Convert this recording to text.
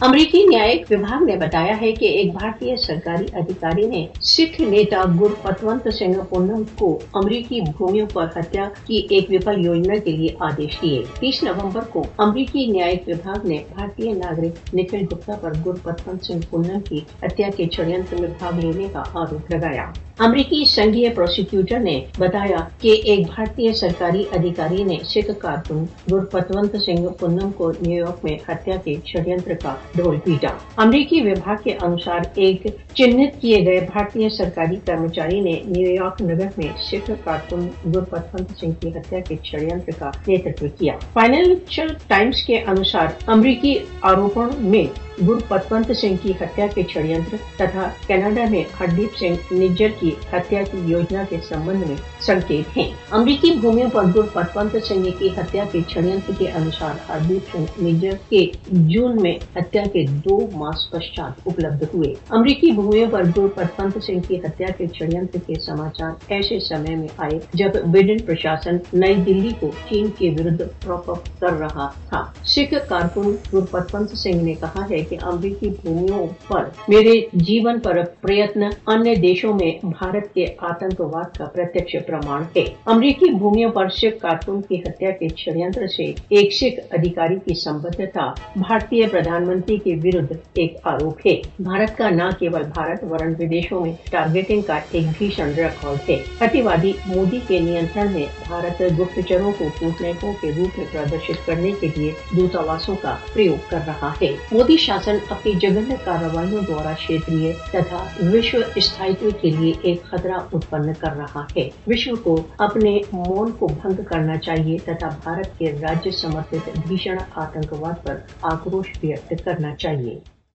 امریکی نیائک وباگ نے بتایا ہے کہ ایک بھارتی سرکاری ادھیکاری نے سکھ نیتا گر پتونت سنگھ پونم کو امریکی بھومیوں پر ہتیا کی ایک وفل یوجنا کے لیے آدیش دیے تیس نومبر کو امریکی نیائک وباگ نے بھارتی ناگرک نکھل گپتا پر گر پتونت سنگھ پونم کی ہتیا کے چڑینتر میں بھاگ لینے کا آروپ لگایا امریکی سنگھی پروسیکیوٹر نے بتایا کہ ایک بھارتی سرکاری ادھیکاری نے سکھ کارکن گر پتونت سنگھ پونم کو نیو یارک میں ہتیا کے چڑینتر کا ڈھول پیٹا امریکی وباگ کے انوسار ایک چنت کیے گئے بھارتی سرکاری کرمچاری نے نیو یارک نگر میں شکر کارکن گر پتونت سنگھ کی ہتیا کے چڑینتر کا نیتو کیا۔ فائنینشل ٹائمز کے انوسار امریکی آروپن میں گر پتونت سنگھ کی ہتیا کے چڑینتر تتھا کینیڈا میں ہردیپ سنگھ نجر کی ہتیا کی یوجنا کے سمبند میں سنکیت ہیں۔ امریکی بھومیوں پر گر پتونت سنگھ کی ہتیا کے چڑینتر کے انوسار ہردیپ سنگھ نجر کے جون میں ہتیا کے دو ماس پشچات اپلبدھ ہوئے۔ امریکی بھومیوں پر گر پتونت سنگھ کی ہتیا کے چڑینتر کے سماچار ایسے سمے میں آئے جب بائیڈن پرشاسن نئی دلی کو چین کے ورد پراپ اپ کر رہا تھا۔ سکھ کارکن گر پتونت سنگھ نے کہا ہے کہ امریکی بھومیوں پر میرے جیون پر پریتن انیہ دیشوں میں بھارت کے آتنکواد کا پرتیکش پرمان ہے۔ امریکی بھومیوں پر سکھ کارکن کی ہتیا کے چڑینتر سے ایک سکھ ادھیکاری کی سمبدھتا بھارتی پردھان منتری کے ورد ایک آروپ ہے۔ بھارت کا نہ کیول بھارت ورن ودیشوں میں ٹارگیٹنگ کا ایک بھیشن ریکارڈ ہے۔ اتیوادی مودی کے نینترن میں بھارت گپتچروں کو کوٹنیکوں کے روپ میں پردرشت کرنے کے لیے دوتواسوں کا پریوگ کر رہا ہے۔ مودی شاسن اپنی جگن کاروائیوں دوارا چھیتری تتھا وشو استھائتو کے لیے ایک خطرہ اتپن کر رہا ہے۔ وشو کو اپنے مون کو بھنگ کرنا چاہیے تتھا بھارت کے راجیہ سمرتھت بھیشن آتنکواد پر آکروش ویکت کرنا چاہیے۔